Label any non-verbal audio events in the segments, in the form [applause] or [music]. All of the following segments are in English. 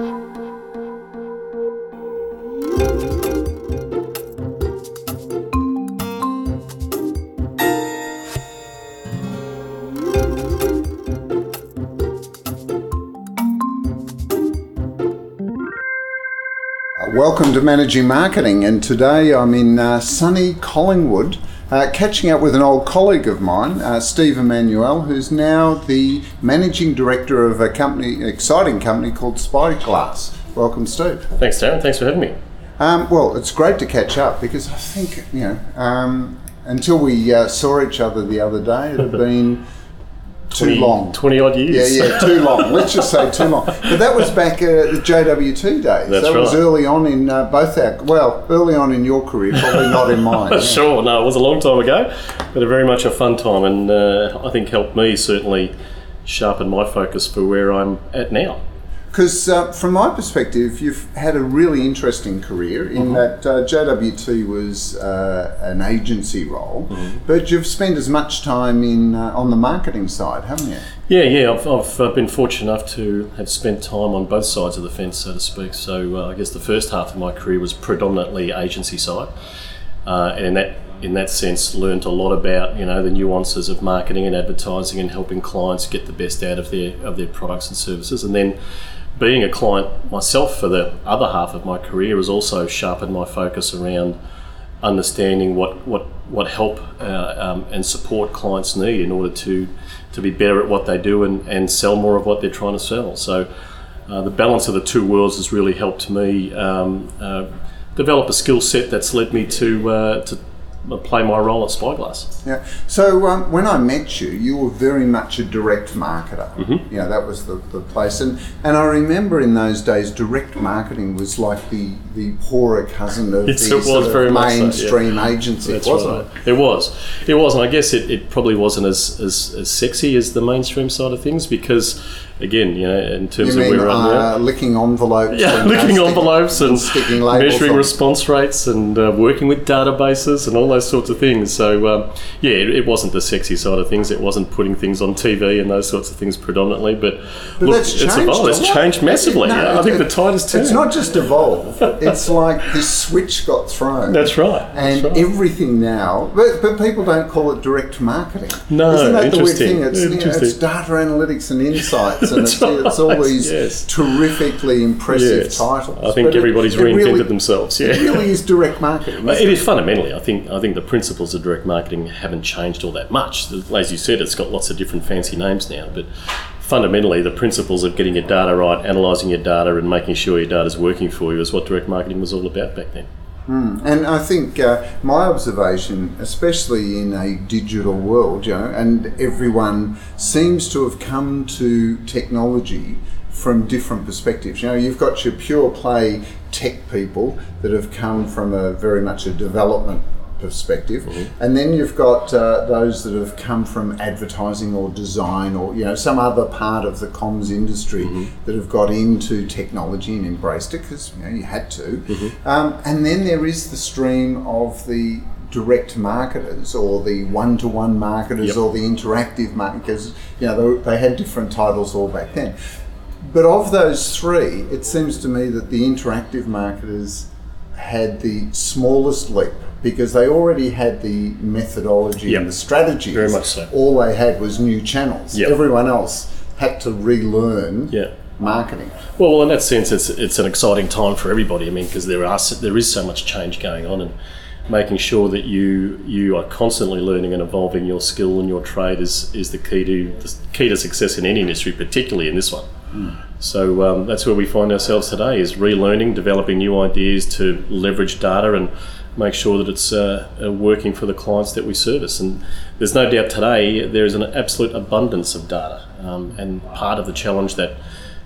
Welcome to Managing Marketing, and today I'm in uh, sunny Collingwood, uh, catching up with an old colleague of mine, uh, Steve Emanouel, who's now the managing director of a company, exciting company called Spyglaz. Welcome, Steve. Thanks, Darren. Thanks for having me. Um, well, it's great to catch up because I think you know um, until we uh, saw each other the other day, it had [laughs] been. Too 20 long. 20 odd years. Yeah, yeah, too [laughs] long. Let's just say too long. But that was back uh, the JWT days. That's that was early on in uh, both our, well, early on in your career, probably not in mine. [laughs] yeah. Sure, no, it was a long time ago, but a very much a fun time, and uh, I think helped me certainly sharpen my focus for where I'm at now. Because uh, from my perspective, you've had a really interesting career in Mm-hmm. that uh, JWT was uh, an agency role, Mm-hmm. but you've spent as much time in uh, on the marketing side, haven't you? Yeah, yeah, I've, I've uh, been fortunate enough to have spent time on both sides of the fence, so to speak. So uh, I guess the first half of my career was predominantly agency side, uh, and in that in that sense, learned a lot about you know the nuances of marketing and advertising and helping clients get the best out of their of their products and services, and then. Being a client myself for the other half of my career has also sharpened my focus around understanding what what what help uh, um, and support clients need in order to to be better at what they do and, and sell more of what they're trying to sell. So uh, the balance of the two worlds has really helped me um, uh, develop a skill set that's led me to uh, to play my role at Spyglaz. Yeah. So um, when I met you, you were very much a direct marketer. Mm-hmm. You know, that was the, the place. And and I remember in those days, direct marketing was like the, the poorer cousin of Yes, the it was very much so, yeah. mainstream agency, That's wasn't right. it? It was. It was, and I guess it, it probably wasn't as, as, as sexy as the mainstream side of things because, again, you know, in terms You of mean where I'm now. uh, licking envelopes? Yeah, and, uh, licking stick- envelopes and sticking labels measuring on. response rates and uh, working with databases and all those sorts of things. So, um, yeah, it, it wasn't the sexy side of things. It wasn't putting things on TV and those sorts of things predominantly. But, But look, it's evolved. It's changed massively. No. I think it- the tide has turned. It's not just evolve. [laughs] it's like this switch got thrown. That's right. And That's right. everything now, but, but people don't call it direct marketing. No, Isn't that the weird thing? It's, you know, it's data analytics and insights, and it's, it's these yes. terrifically impressive Yes. titles. I think But everybody's it reinvented really, themselves. Yeah. It really is direct marketing. [laughs] Isn't It is fundamentally. I think. I think the principles of direct marketing haven't changed all that much. As you said, it's got lots of different fancy names now, but fundamentally, the principles of getting your data right, analysing your data, and making sure your data is working for you is what direct marketing was all about back then. And I think uh, my observation, especially in a digital world, you know, and everyone seems to have come to technology from different perspectives. You know, you've got your pure play tech people that have come from a very much a development perspective, and then you've got uh, those that have come from advertising or design or you know some other part of the comms industry that have got into technology and embraced it because you know you had to, um, and then there is the stream of the direct marketers or the one-to-one marketers Yep. or the interactive marketers. You know they, they had different titles all back then. But of those three, it seems to me that the interactive marketers had the smallest leap because they already had the methodology Yep. and the strategies. Very much so. All they had was new channels. Yep. Everyone else had to relearn Yeah. marketing. Well, well, in that sense, it's it's an exciting time for everybody. I mean, because there are there is so much change going on, and making sure that you you are constantly learning and evolving your skill and your trade is is the key to the key to success in any industry, particularly in this one. So um, that's where we find ourselves today: is relearning, developing new ideas to leverage data and make sure that it's uh, uh, working for the clients that we service. And there's no doubt today there is an absolute abundance of data, um, and part of the challenge that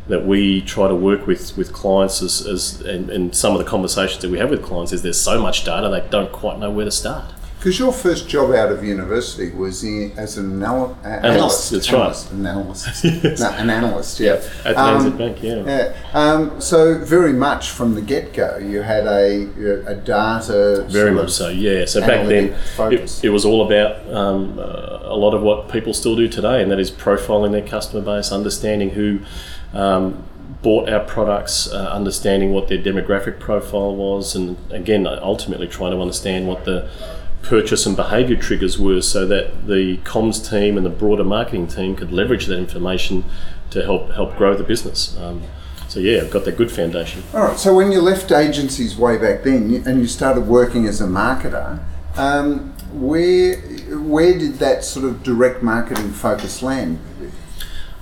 that we try to work with with clients as, and, and some of the conversations that we have with clients is there's so much data they don't quite know where to start. Because your first job out of university was in, as an anal- a- analyst. that's right. analyst, An analyst. [laughs] no, an analyst, yeah. At Um, Bank, yeah. Yeah. Um, so very much from the get go, you had a a data Very much so, yeah. So back then, it, it was all about um, uh, a lot of what people still do today, and that is profiling their customer base, understanding who um, bought our products, uh, understanding what their demographic profile was, and again, ultimately trying to understand what the purchase and behaviour triggers were so that the comms team and the broader marketing team could leverage that information to help help grow the business. Um, so yeah, I've got that good foundation. All right. So when you left agencies way back then and you started working as a marketer, um, where where did that sort of direct marketing focus land?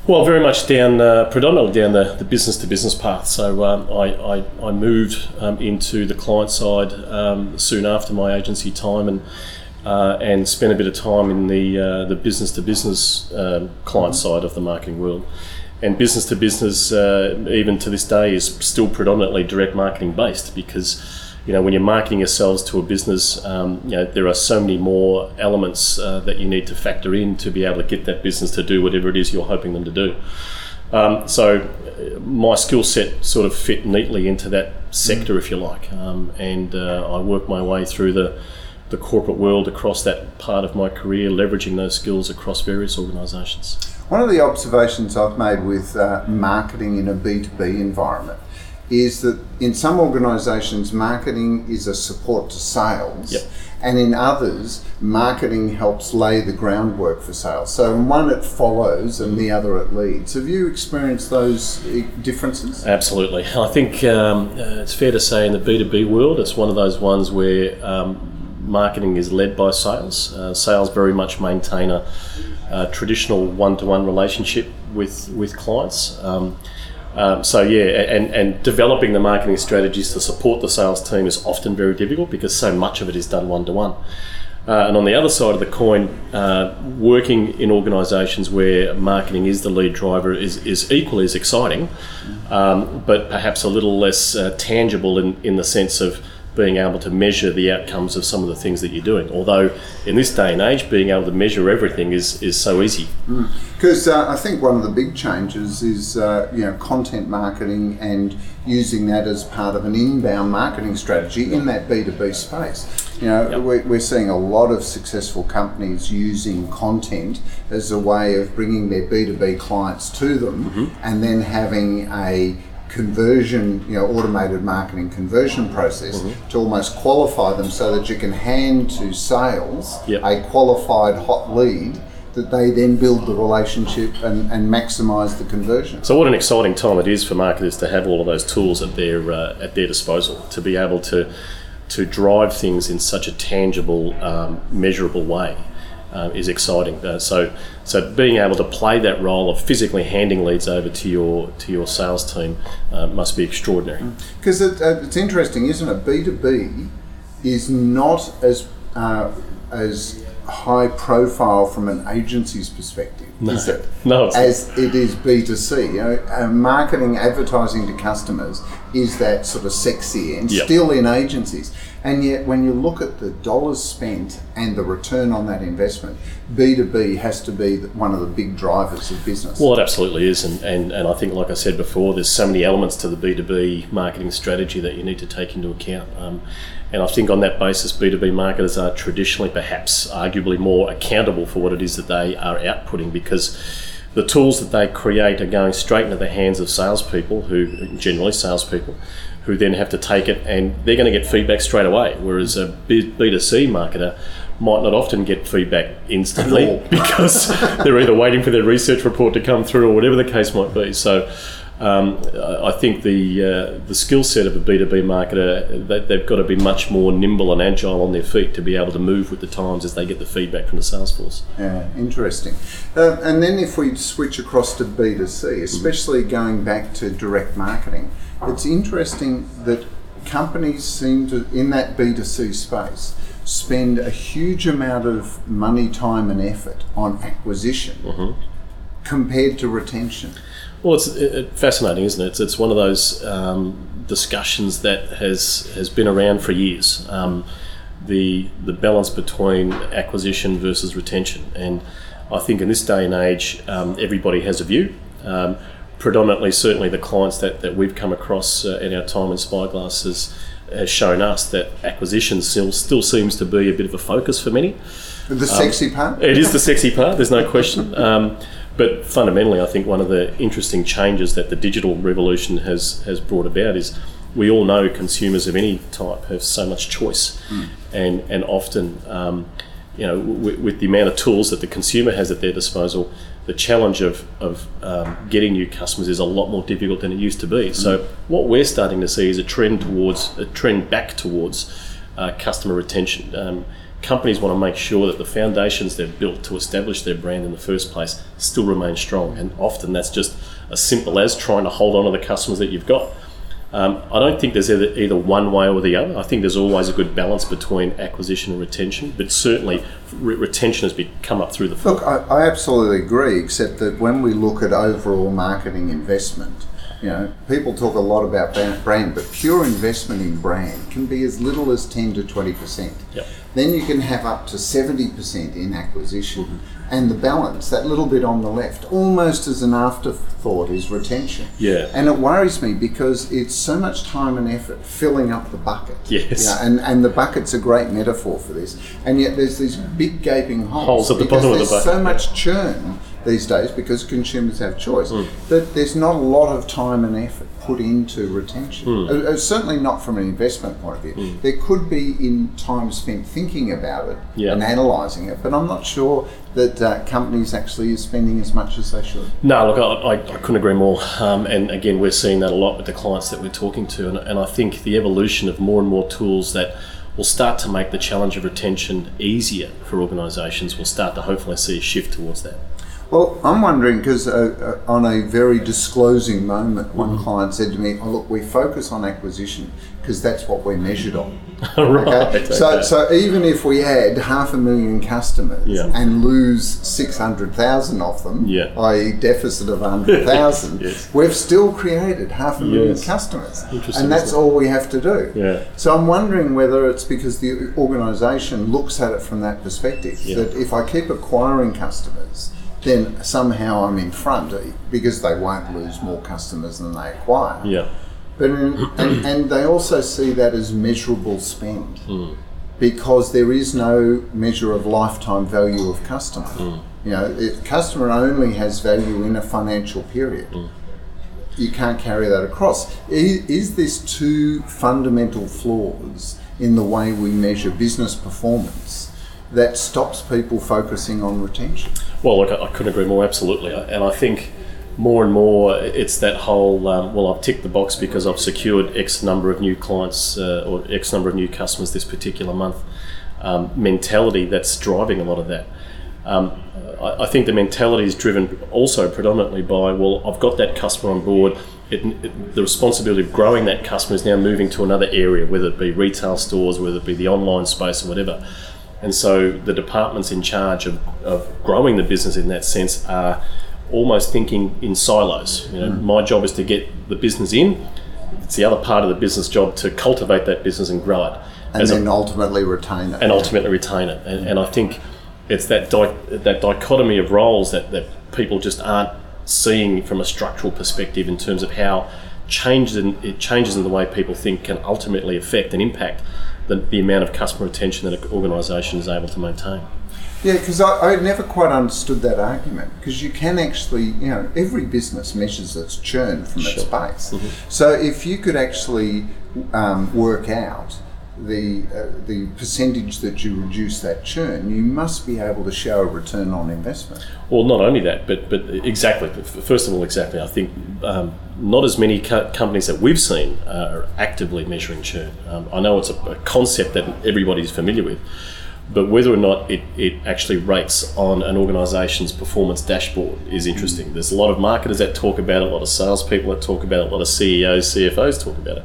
Well, very much down, uh, predominantly down the, the business to business path. So um, I, I, I, moved um, into the client side um, soon after my agency time and uh, and spent a bit of time in the uh, the business to business client side of the marketing world. And business to business, uh, even to this day, is still predominantly direct marketing based because you know, when you're marketing yourselves to a business, um, you know, there are so many more elements uh, that you need to factor in to be able to get that business to do whatever it is you're hoping them to do. Um, so uh, my skill set sort of fit neatly into that sector, if you like, um, and uh, I worked my way through the the corporate world across that part of my career, leveraging those skills across various organisations. One of the observations I've made with uh, marketing in a B2B environment is that in some organisations, marketing is a support to sales. Yep. And in others, marketing helps lay the groundwork for sales. So in one it follows and the other it leads. Have you experienced those differences? Absolutely. [laughs] I think um, uh, it's fair to say in the B2B world, it's one of those ones where um, marketing is led by sales. Uh, sales very much maintain a, a traditional one to one relationship with, with clients. Um, um, so yeah, and, and developing the marketing strategies to support the sales team is often very difficult because so much of it is done one to one. and on the other side of the coin, uh, working in organisations where marketing is the lead driver is, is equally as exciting, um, but perhaps a little less uh, tangible in, in the sense of being able to measure the outcomes of some of the things that you're doing. Although in this day and age, being able to measure everything is, is so easy. Because mm. uh, I think one of the big changes is uh, you know content marketing and using that as part of an inbound marketing strategy in that B2B space. You know, yep. we're, we're seeing a lot of successful companies using content as a way of bringing their B2B clients to them mm-hmm. and then having a conversion, you know, automated marketing conversion process mm-hmm. to almost qualify them so that you can hand to sales yep. a qualified hot lead that they then build the relationship and, and maximise the conversion. So, what an exciting time it is for marketers to have all of those tools at their uh, at their disposal to be able to to drive things in such a tangible, um, measurable way uh, is exciting. Uh, so, so being able to play that role of physically handing leads over to your to your sales team uh, must be extraordinary. Because it, uh, it's interesting, isn't it? B two B is not as uh, as high profile from an agency's perspective, no. is it? [laughs] No, as it is B two C. You know, uh, marketing, advertising to customers is that sort of sexy and yep. still in agencies. And yet, when you look at the dollars spent and the return on that investment, B2B has to be one of the big drivers of business. Well, it absolutely is. And, and, and I think, like I said before, there's so many elements to the B2B marketing strategy that you need to take into account. Um, and I think on that basis, B2B marketers are traditionally perhaps arguably more accountable for what it is that they are outputting because the tools that they create are going straight into the hands of salespeople, who generally salespeople, who then have to take it and they're going to get feedback straight away. Whereas a B2C marketer might not often get feedback instantly [laughs] because they're either waiting for their research report to come through or whatever the case might be. So um, I think the uh, the skill set of a B2B marketer, they, they've got to be much more nimble and agile on their feet to be able to move with the times as they get the feedback from the sales force. Yeah, interesting. Uh, and then if we switch across to B2C, especially mm-hmm. going back to direct marketing, it's interesting that companies seem to, in that B2C space, spend a huge amount of money, time, and effort on acquisition mm-hmm. compared to retention. Well, it's it, fascinating, isn't it? It's, it's one of those um, discussions that has has been around for years. Um, the the balance between acquisition versus retention, and I think in this day and age, um, everybody has a view. Um, predominantly, certainly the clients that, that we've come across uh, in our time in Spyglaz has, has shown us that acquisition still, still seems to be a bit of a focus for many. The sexy um, part? It is the sexy [laughs] part, there's no question. Um, But fundamentally, I think one of the interesting changes that the digital revolution has has brought about is we all know consumers of any type have so much choice, mm. and and often. Um, you know, w- with the amount of tools that the consumer has at their disposal, the challenge of, of um, getting new customers is a lot more difficult than it used to be. So mm. what we're starting to see is a trend towards a trend back towards uh, customer retention. Um, companies want to make sure that the foundations they've built to establish their brand in the first place still remain strong, and often that's just as simple as trying to hold on to the customers that you've got. Um, I don't think there's either, either one way or the other. I think there's always a good balance between acquisition and retention, but certainly re- retention has come up through the. Look, I, I absolutely agree, except that when we look at overall marketing investment, you know, people talk a lot about brand, but pure investment in brand can be as little as 10 to 20%. Yep. Then you can have up to 70% in acquisition. Mm-hmm and the balance, that little bit on the left, almost as an afterthought, is retention. Yeah. And it worries me because it's so much time and effort filling up the bucket. Yes. You know, and, and the bucket's a great metaphor for this. And yet there's these big gaping holes. Holes at the bottom of the bucket. so much churn these days because consumers have choice mm. that there's not a lot of time and effort put into retention. Mm. Uh, certainly not from an investment point of view. Mm. There could be in time spent thinking about it yeah. and analysing it, but I'm not sure that uh, companies actually are spending as much as they should. No, look, I, I, I couldn't agree more. Um, and again, we're seeing that a lot with the clients that we're talking to, and, and I think the evolution of more and more tools that will start to make the challenge of retention easier for organisations. We'll start to hopefully see a shift towards that. Well, I'm wondering because uh, uh, on a very disclosing moment, one mm-hmm. client said to me, "Oh, look, we focus on acquisition because that's what we're measured on." [laughs] right. Okay? So, so even if we add half a million customers yeah. and lose six hundred thousand of them, yeah. i.e., deficit of hundred thousand, [laughs] yes. we've still created half a million yes. customers, and that's all we have to do. Yeah. So I'm wondering whether it's because the organisation looks at it from that perspective yeah. that if I keep acquiring customers then somehow I'm in front because they won't lose more customers than they acquire. Yeah. But in, and, and, they also see that as measurable spend mm. because there is no measure of lifetime value of customer. Mm. You know, it, customer only has value in a financial period. Mm. You can't carry that across. Is, is this two fundamental flaws in the way we measure business performance? That stops people focusing on retention. Well, look, I couldn't agree more, absolutely. And I think more and more it's that whole, um, well, I've ticked the box because I've secured X number of new clients uh, or X number of new customers this particular month um, mentality that's driving a lot of that. Um, I, I, think the mentality is driven also predominantly by, well, I've got that customer on board. It, it, the responsibility of growing that customer is now moving to another area, whether it be retail stores, whether it be the online space, or whatever. And so the departments in charge of, of growing the business in that sense are almost thinking in silos. You know, mm. my job is to get the business in. It's the other part of the business job to cultivate that business and grow it, and then a, ultimately retain it. And ultimately retain it. And, and I think it's that di- that dichotomy of roles that, that people just aren't seeing from a structural perspective in terms of how changes in, it changes in the way people think can ultimately affect and impact the, the amount of customer retention that an organisation is able to maintain. Yeah, because I, I never quite understood that argument because you can actually, you know, every business measures its churn from sure. its base. Mm-hmm. So if you could actually um, work out the uh, the percentage that you reduce that churn, you must be able to show a return on investment. Well, not only that, but but exactly. First of all, exactly. I think um, not as many co- companies that we've seen uh, are actively measuring churn. Um, I know it's a, a, concept that everybody's familiar with, but whether or not it, it actually rates on an organisation's performance dashboard is interesting. Mm. There's a lot of marketers that talk about it, a lot of salespeople that talk about it, a lot of CEOs, CFOs talk about it.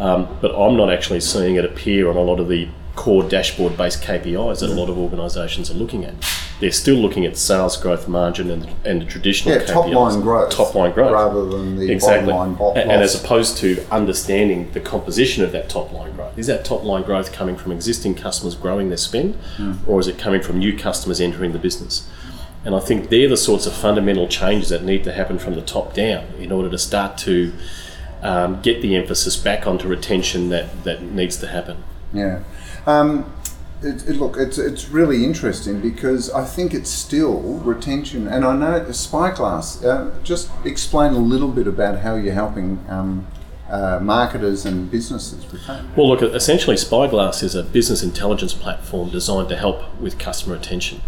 Um, but I'm not actually seeing it appear on a lot of the core dashboard based KPIs that a lot of organisations are looking at. They're still looking at sales growth margin and, and the traditional yeah, KPIs. top line growth. Top line growth. Rather than the exactly. bottom line and, and as opposed to understanding the composition of that top line growth. Is that top line growth coming from existing customers growing their spend mm. or is it coming from new customers entering the business? And I think they're the sorts of fundamental changes that need to happen from the top down in order to start to um, get the emphasis back onto retention that, that needs to happen. Yeah. Um, it, it, look, it's it's really interesting because I think it's still retention, and I know Spyglaz. Uh, just explain a little bit about how you're helping um, uh, marketers and businesses. Well, look, essentially, Spyglaz is a business intelligence platform designed to help with customer retention.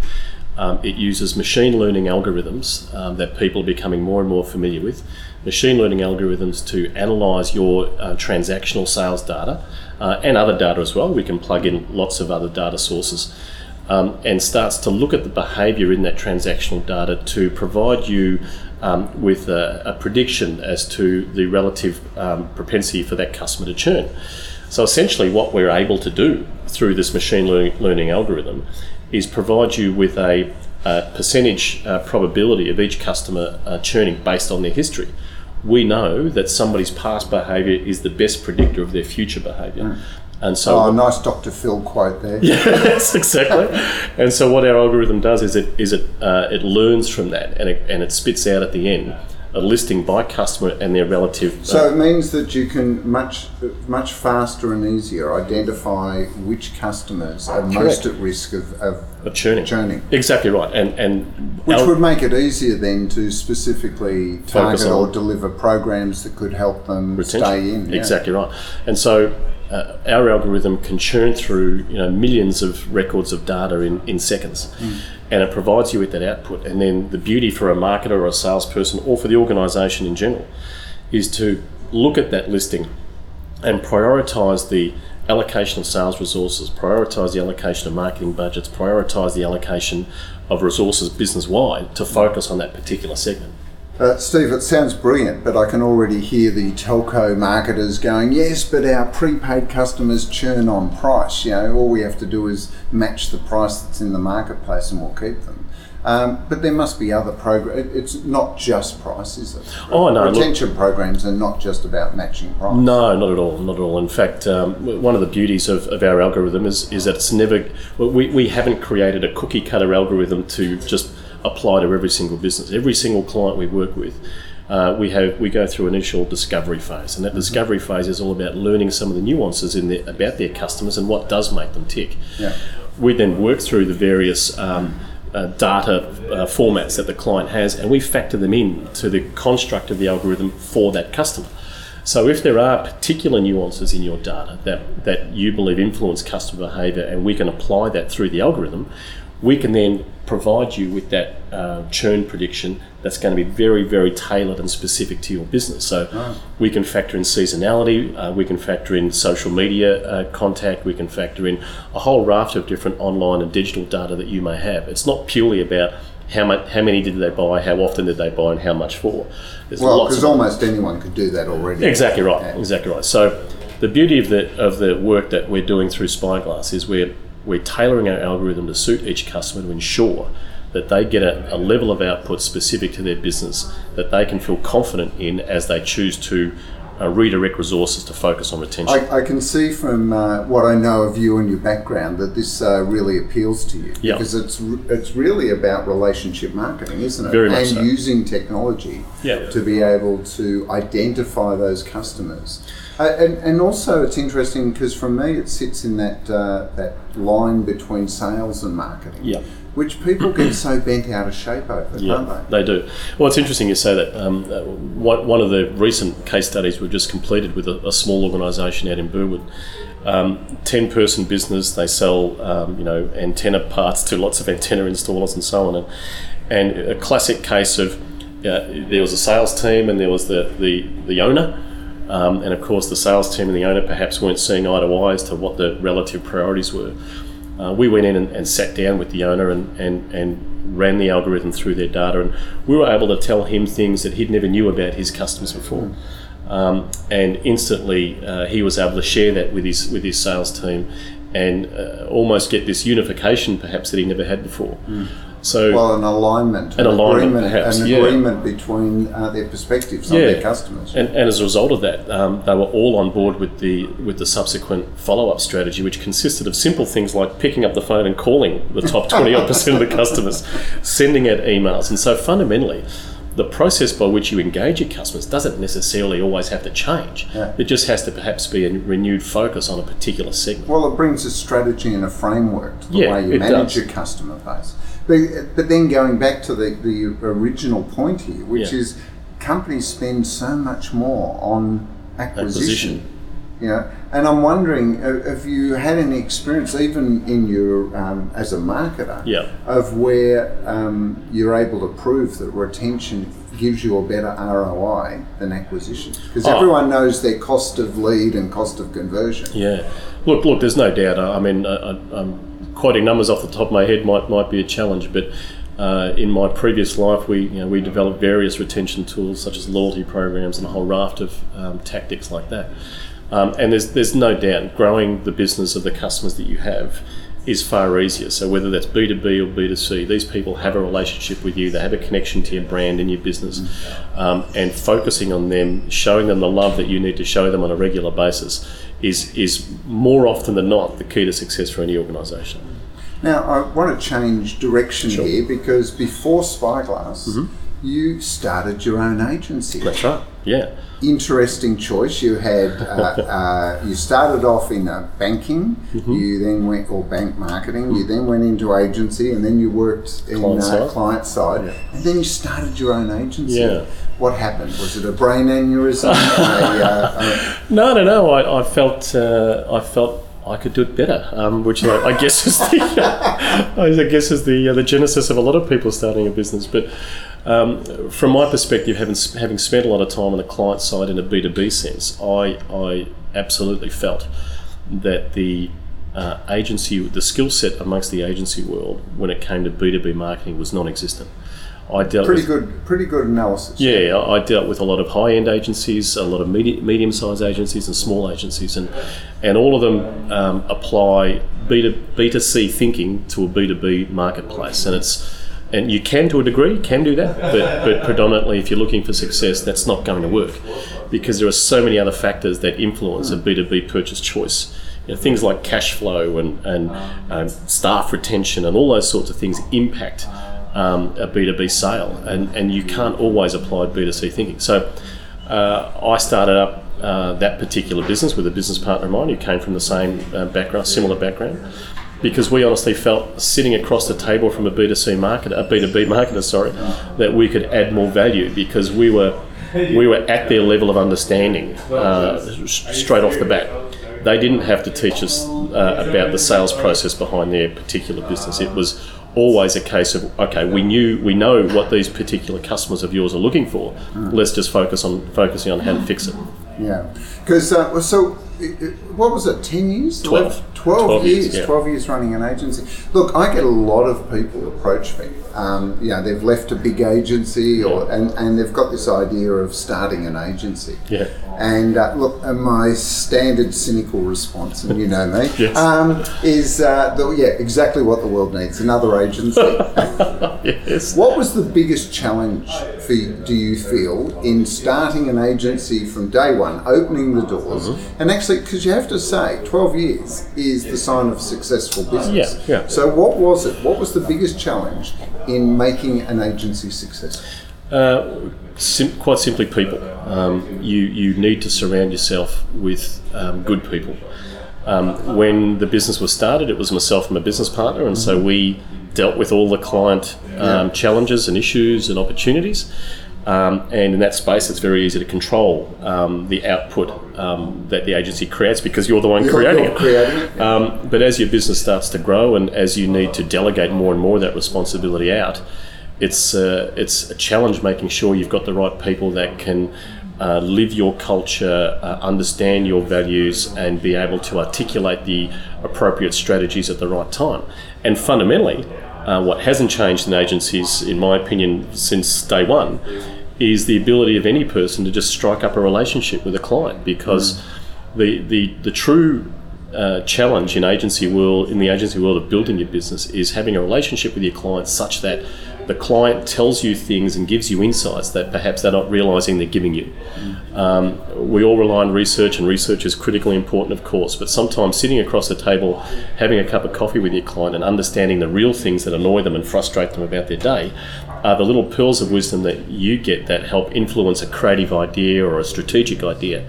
Um, it uses machine learning algorithms um, that people are becoming more and more familiar with. Machine learning algorithms to analyze your uh, transactional sales data uh, and other data as well. We can plug in lots of other data sources um, and starts to look at the behavior in that transactional data to provide you um, with a, a, prediction as to the relative um, propensity for that customer to churn. So essentially, what we're able to do through this machine learning algorithm is provide you with a, percentage uh, probability of each customer uh, churning based on their history. We know that somebody's past behaviour is the best predictor of their future behaviour. Mm. And so, oh, nice Dr. Phil quote there. [laughs] yes, exactly. and so, what our algorithm does is it is it uh, it learns from that and it, and it spits out at the end a listing by customer and their relative. Uh, so it means that you can much much faster and easier identify which customers are correct. most at risk of, of, of churning. churning. Exactly right, and and which would make it easier then to specifically target or deliver programs that could help them retention. stay in. Yeah. Exactly right, and so uh, our algorithm can churn through you know millions of records of data in, in seconds. Mm. And it provides you with that output. And then the beauty for a marketer or a salesperson or for the organisation in general is to look at that listing and prioritise the allocation of sales resources, prioritise the allocation of marketing budgets, prioritise the allocation of resources business wide to focus on that particular segment. Uh, Steve, it sounds brilliant, but I can already hear the telco marketers going, yes, but our prepaid customers churn on price. You know, all we have to do is match the price that's in the marketplace and we'll keep them. Um, but there must be other programs. It's not just price, is it? Oh no, retention look, programs are not just about matching price. No, not at all, not at all. In fact, um, one of the beauties of, of our algorithm is is that it's never we, we haven't created a cookie cutter algorithm to just apply to every single business. Every single client we work with, uh, we have we go through an initial discovery phase, and that mm-hmm. discovery phase is all about learning some of the nuances in their, about their customers and what does make them tick. Yeah. We then work through the various. Um, uh, data uh, formats that the client has, and we factor them in to the construct of the algorithm for that customer. So, if there are particular nuances in your data that, that you believe influence customer behaviour, and we can apply that through the algorithm, we can then provide you with that uh, churn prediction that's going to be very, very tailored and specific to your business. So oh. we can factor in seasonality, uh, we can factor in social media uh, contact, we can factor in a whole raft of different online and digital data that you may have. It's not purely about how much, how many did they buy, how often did they buy, and how much for. There's well, because almost anyone could do that already. Exactly right. Yeah. Exactly right. So the beauty of the of the work that we're doing through Spyglaz is we're we're tailoring our algorithm to suit each customer to ensure that they get a, a, level of output specific to their business that they can feel confident in as they choose to uh, redirect resources to focus on retention. I, I can see from uh, what I know of you and your background that this uh, really appeals to you yep. because it's it's really about relationship marketing, isn't it? Very much and so. using technology yep. to be able to identify those customers. Uh, and, and also, it's interesting because for me, it sits in that uh, that line between sales and marketing. Yeah which people get so bent out of shape over, yeah, don't they? They do. Well, it's interesting you say that. Um, uh, one, one of the recent case studies we've just completed with a, a small organisation out in Burwood, um, ten person business. They sell um, you know antenna parts to lots of antenna installers and so on. And, and a classic case of uh, there was a sales team and there was the the, the owner. Um, and of course, the sales team and the owner perhaps weren't seeing eye to eye as to what the relative priorities were uh, we went in and, and, sat down with the owner and, and, and ran the algorithm through their data, and we were able to tell him things that he'd never knew about his customers before. Um, and instantly, uh, he was able to share that with his with his sales team, and uh, almost get this unification, perhaps that he never had before. Mm. So well, an alignment, an, an alignment, agreement, perhaps, an yeah. agreement between uh, their perspectives yeah. on their customers. And, and, as a result of that, um, they were all on board with the with the subsequent follow up strategy, which consisted of simple things like picking up the phone and calling the top twenty odd percent of the customers, [laughs] sending out emails, and so fundamentally. The process by which you engage your customers doesn't necessarily always have to change. Yeah. It just has to perhaps be a renewed focus on a particular segment. Well, it brings a strategy and a framework to the Yeah, way you manage does. your customer base. But, but then going back to the, the original point here, which Yeah. is companies spend so much more on acquisition. Acquisition. You know, and I'm wondering, if you had any experience, even in your um, as a marketer, Yeah. of where um, you're able to prove that retention gives you a better ROI than acquisition? Because Oh. everyone knows their cost of lead and cost of conversion. Yeah, look, look. There's no doubt. I I mean, I, I, I'm quoting numbers off the top of my head might might be a challenge, but uh, in my previous life, we you know we developed various retention tools such as loyalty programs and a whole raft of um, tactics like that. Um, and there's there's no doubt growing the business of the customers that you have is far easier. So whether that's B2B or B2C, these people have a relationship with you, they have a connection to your brand and your business, um, and focusing on them, showing them the love that you need to show them on a regular basis is, is more often than not the key to success for any organisation. Now, I want to change direction Sure. here because before Spyglaz, Mm-hmm. You started your own agency. That's right. Yeah. Interesting choice. You had uh, [laughs] uh, you started off in uh, banking. Mm-hmm. You then went or bank marketing. You then went into agency, and then you worked in Client uh, side. client side, and then you started your own agency. Yeah. What happened? Was it a brain aneurysm? [laughs] a, uh, a- No, no, no. I, I felt uh, I felt I could do it better, um, which I, I guess is the [laughs] I guess is the uh, the genesis of a lot of people starting a business. But um, from my perspective, having having spent a lot of time on the client side in a B two B sense, I I absolutely felt that the uh, agency, the skill set amongst the agency world when it came to B two B marketing was non-existent. I dealt pretty with good, pretty good analysis. yeah, I dealt with a lot of high-end agencies, a lot of medi- medium-sized agencies, and small agencies, and and all of them um, apply B to B to C thinking to a B to B marketplace, and it's and you can to a degree can do that, but but predominantly if you're looking for success, that's not going to work because there are so many other factors that influence a b2b purchase choice. You know, things like cash flow and and um, staff retention and all those sorts of things impact um, a B2B sale, and, and you can't always apply B2C thinking. So uh, I started up uh, that particular business with a business partner of mine who came from the same uh, background, similar background, because we honestly felt sitting across the table from a B2C marketer, a B2B marketer, sorry, that we could add more value because we were we were at their level of understanding uh, straight off the bat. They didn't have to teach us uh, about the sales process behind their particular business. It was always a case of okay, we knew we know what these particular customers of yours are looking for. Let's just focus on focusing on how to fix it. Yeah, because uh, so what was it? Ten years? Twelve. Eleven- Twelve, Twelve years. years, yeah. Twelve years running an agency. Look, I get a lot of people approach me. Um, you know, they've left a big agency, or and, and they've got this idea of starting an agency. Yeah. And uh, look, uh, my standard cynical response, and you know me, [laughs] Yes. um, is uh, the, yeah, exactly what the world needs: another agency. [laughs] Yes. What was the biggest challenge for do you feel in starting an agency from day one, opening the doors, Mm-hmm. and actually, because you have to say, twelve years is the sign of successful business. Yeah, yeah. So, what was it? What was the biggest challenge in making an agency successful? Uh, sim- quite simply, people. Um, you you need to surround yourself with um, good people. Um, when the business was started, it was myself and my business partner, and so we dealt with all the client um, challenges and issues and opportunities. Um, and in that space, it's very easy to control um, the output um, that the agency creates because you're the one You're- creating it. creating [laughs] it. Um, but as your business starts to grow and as you need to delegate more and more of that responsibility out, it's uh, it's a challenge making sure you've got the right people that can uh, live your culture, uh, understand your values, and be able to articulate the appropriate strategies at the right time. And fundamentally, uh, what hasn't changed in agencies, in my opinion, since day one, is the ability of any person to just strike up a relationship with a client because the, the, the true uh, challenge in agency world in the agency world of building your business is having a relationship with your clients such that the client tells you things and gives you insights that perhaps they're not realizing they're giving you. Um, we all rely on research, and research is critically important, of course, but sometimes sitting across the table, having a cup of coffee with your client, and understanding the real things that annoy them and frustrate them about their day are the little pearls of wisdom that you get that help influence a creative idea or a strategic idea.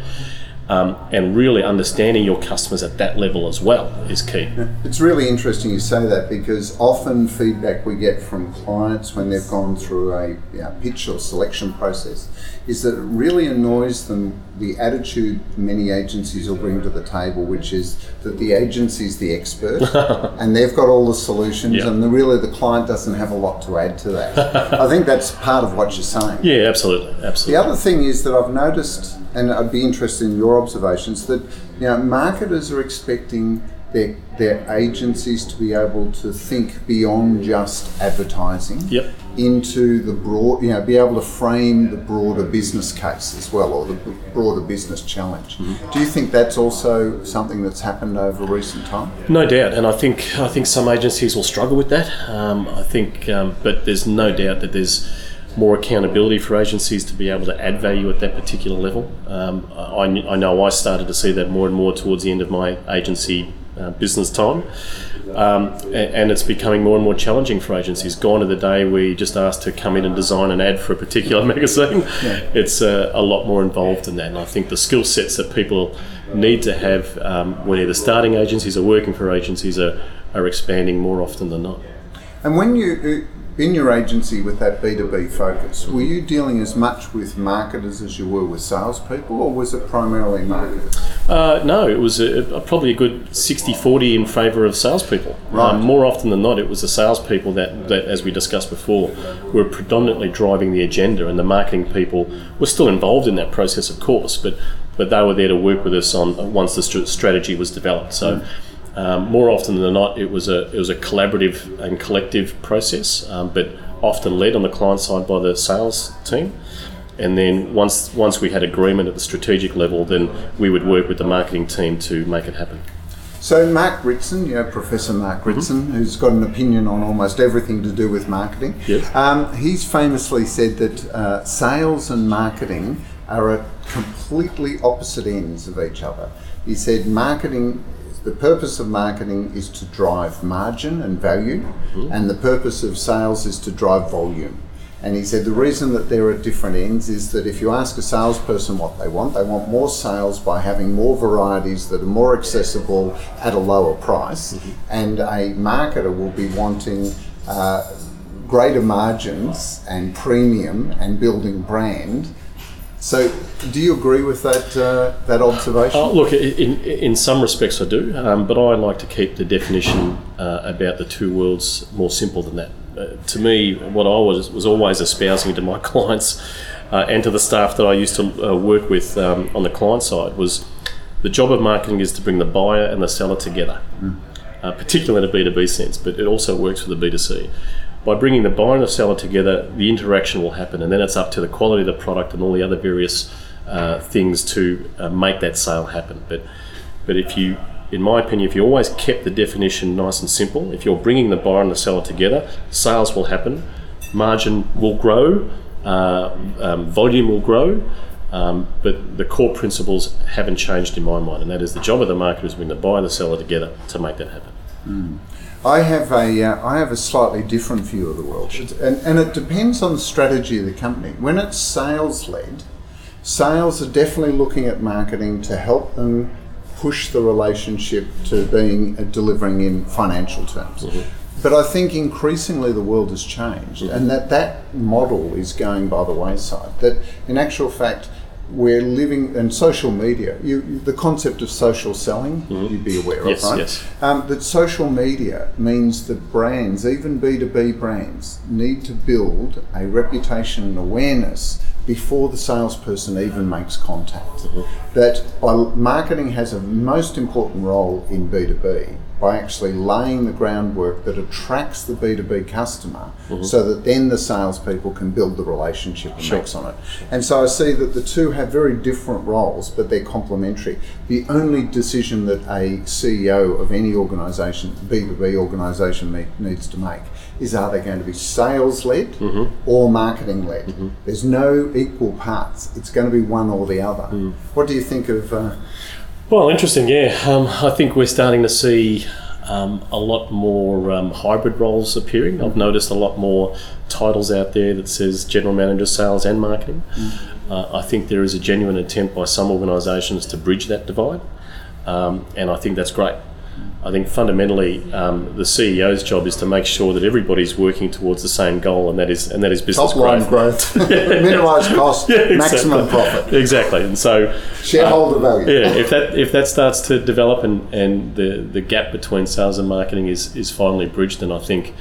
Um, and really understanding your customers at that level as well is key. It's really interesting you say that because often feedback we get from clients when they've gone through a you know, pitch or selection process is that it really annoys them the attitude many agencies will bring to the table, which is that the agency is the expert [laughs] and they've got all the solutions, Yeah. and the, really the client doesn't have a lot to add to that. [laughs] I think that's part of what you're saying. Yeah, absolutely, absolutely. The other thing is that I've noticed, and I'd be interested in your observations, that you know marketers are expecting their their agencies to be able to think beyond just advertising Yep. into the broad, you know, be able to frame the broader business case as well, or the broader business challenge. Do you think that's also something that's happened over recent time? No doubt, and I think I think some agencies will struggle with that. Um, I think, um, but there's no doubt that there's more accountability for agencies to be able to add value at that particular level. Um, I, I know I started to see that more and more towards the end of my agency uh, business time, um, and it's becoming more and more challenging for agencies. Gone are the day where you just asked to come in and design an ad for a particular [laughs] magazine. It's uh, a lot more involved than that, and I think the skill sets that people need to have um, when either starting agencies or working for agencies are, are expanding more often than not. And when you, in your agency with that B2B focus, were you dealing as much with marketers as you were with salespeople, or was it primarily marketers? Uh, no, it was a, a- probably a good 60 40 in favour of salespeople. Right. Um, more often than not, it was the salespeople that, that, as we discussed before, were predominantly driving the agenda, and the marketing people were still involved in that process, of course, but, but they were there to work with us on once the str- strategy was developed. So, um, more often than not, it was a it was a collaborative and collective process, um, but often led on the client side by the sales team. And then once once we had agreement at the strategic level, then we would work with the marketing team to make it happen. So Mark Ritson, you know Professor Mark Ritson, who's got an opinion on almost everything to do with marketing. Yes. Um, he's famously said that uh, sales and marketing are at completely opposite ends of each other. He said marketing. The purpose of marketing is to drive margin and value, and the purpose of sales is to drive volume. And he said the reason that they're at different ends is that if you ask a salesperson what they want, they want more sales by having more varieties that are more accessible at a lower price. And a marketer will be wanting uh, greater margins and premium and building brand. So, do you agree with that uh, that observation? Oh, look, in, in some respects I do, um, but I like to keep the definition uh, about the two worlds more simple than that. Uh, to me, what I was was always espousing to my [laughs] clients uh, and to the staff that I used to uh, work with um, on the client side was the job of marketing is to bring the buyer and the seller together, uh, particularly in a B2B sense, but it also works for the B2C. By bringing the buyer and the seller together, the interaction will happen, and then it's up to the quality of the product and all the other various uh, things to uh, make that sale happen. But, but if you, in my opinion, if you always kept the definition nice and simple, if you're bringing the buyer and the seller together, sales will happen, margin will grow, uh, um, volume will grow. Um, but the core principles haven't changed in my mind, and that is the job of the marketer is to bring the buyer and the seller together to make that happen. I have a uh, I have a slightly different view of the world, and and it depends on the strategy of the company. When it's sales led, sales are definitely looking at marketing to help them push the relationship to being uh, delivering in financial terms. But I think increasingly the world has changed, and that that model is going by the wayside. That in actual fact. We're living in social media. You, the concept of social selling, you'd be aware Yes, of, right? yes. Um, that social media means that brands, even B2B brands, need to build a reputation and awareness before the salesperson even makes contact. That by, marketing has a most important role in B2B by actually laying the groundwork that attracts the B2B customer mm-hmm. so that then the salespeople can build the relationship and mix on it. And so I see that the two have very different roles, but they're complementary. The only decision that a CEO of any organisation, B2B organisation, needs to make is are they going to be sales led mm-hmm. or marketing led? Mm-hmm. There's no equal parts. It's going to be one or the other. Mm. What do you think of? Uh, Well, interesting. Yeah, um, I think we're starting to see um, a lot more um, hybrid roles appearing. I've noticed a lot more titles out there that says general manager, sales, and marketing. Uh, I think there is a genuine attempt by some organisations to bridge that divide, um, and I think that's great. I think fundamentally um, the CEO's job is to make sure that everybody's working towards the same goal, and that is and that is business top line growth. growth, [laughs] [laughs] minimise cost, maximum profit, Exactly, and so shareholder value. yeah, if that if that starts to develop and, and the, the gap between sales and marketing is, is finally bridged, then I think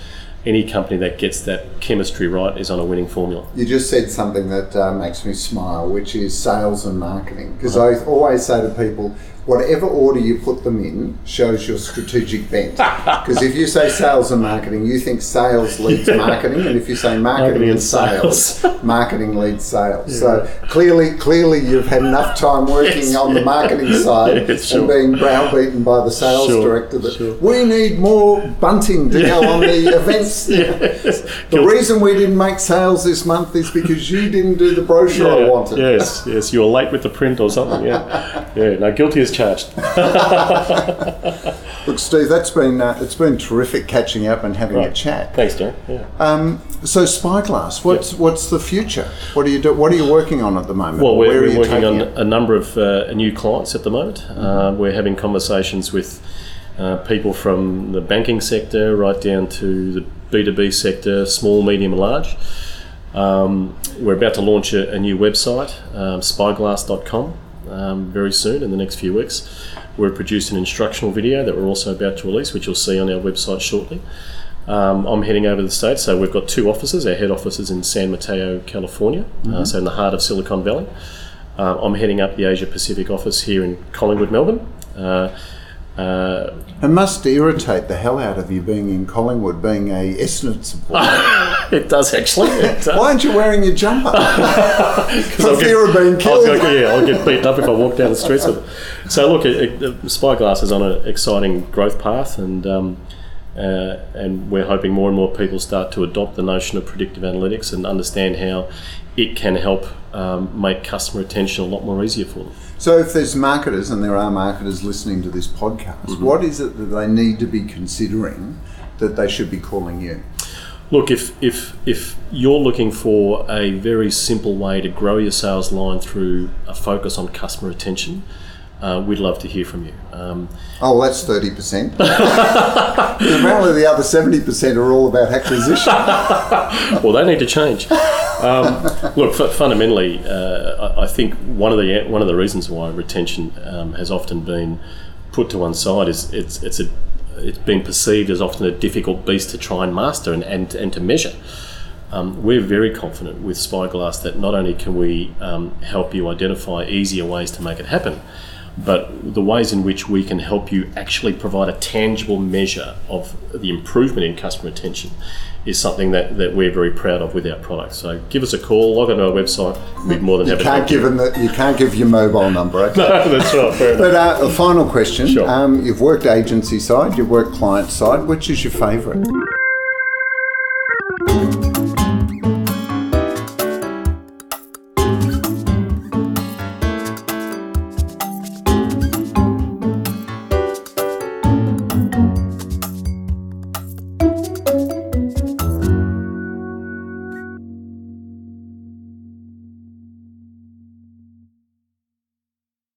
any company that gets that chemistry right is on a winning formula. You just said something that uh, makes me smile, which is sales and marketing. Because I always say to people, whatever order you put them in shows your strategic bent. [laughs] Because if you say sales and marketing, you think sales leads marketing, and if you say marketing, Marketing and and sales, [laughs] marketing leads sales. So clearly, clearly, you've had enough time [laughs] working Yes. on the marketing side Yes, sure. and being browbeaten by the sales Sure, director that sure. we need more bunting to go on the events. The reason we didn't make sales this month is because you didn't do the brochure I wanted. Yes, yes, you were late with the print or something. Yeah, yeah. No, guilty as charged. [laughs] Look, Steve, that's been uh, it's been terrific catching up and having a chat. Thanks, Darren. Yeah. Um, so Spyglaz, what's what's the future? What are you do, What are you working on at the moment? Well, we're, we're working on it? a number of uh, new clients at the moment. Uh, we're having conversations with uh, people from the banking sector right down to the B2B sector, small, medium, and large. Um, we're about to launch a, a new website, um, spyglaz.com, um, very soon in the next few weeks. We're producing an instructional video that we're also about to release, which you'll see on our website shortly. Um, I'm heading over to the States, so we've got two offices. Our head office is in San Mateo, California, uh, so in the heart of Silicon Valley. Uh, I'm heading up the Asia Pacific office here in Collingwood, Melbourne. Uh, uh, It must irritate the hell out of you being in Collingwood, being a Essendon supporter. [laughs] it does actually. [laughs] It does. Why aren't you wearing your jumper? [laughs] For I'll fear of being I'll, killed. yeah, I'll get beaten up if I walk down the streets with it. So look, it, it, Spyglaz is on an exciting growth path, and um, uh, and we're hoping more and more people start to adopt the notion of predictive analytics and understand how it can help um, make customer retention a lot more easier for them. So, if there's marketers, and there are marketers listening to this podcast, Mm-hmm. what is it that they need to be considering that they should be calling you? Look, if if if you're looking for a very simple way to grow your sales line through a focus on customer retention, uh, we'd love to hear from you. Um, Oh, that's 30%. Apparently, [laughs] the other 70% are all about acquisition. [laughs] well, they need to change. Um, look, fu- fundamentally, uh, I, I think one of the one of the reasons why retention um, has often been put to one side is it's it's a it's been perceived as often a difficult beast to try and master and and, and to measure. Um, we're very confident with Spyglaz that not only can we um, help you identify easier ways to make it happen, but the ways in which we can help you actually provide a tangible measure of the improvement in customer retention is something that, that we're very proud of with our products. So give us a call, log on to our website. We'd more than You happy can't to give them the, you can't give your mobile number. Okay? [laughs] no, That's right, fair. But uh, a final question: Sure. um, You've worked agency side, you've worked client side. Which is your favourite?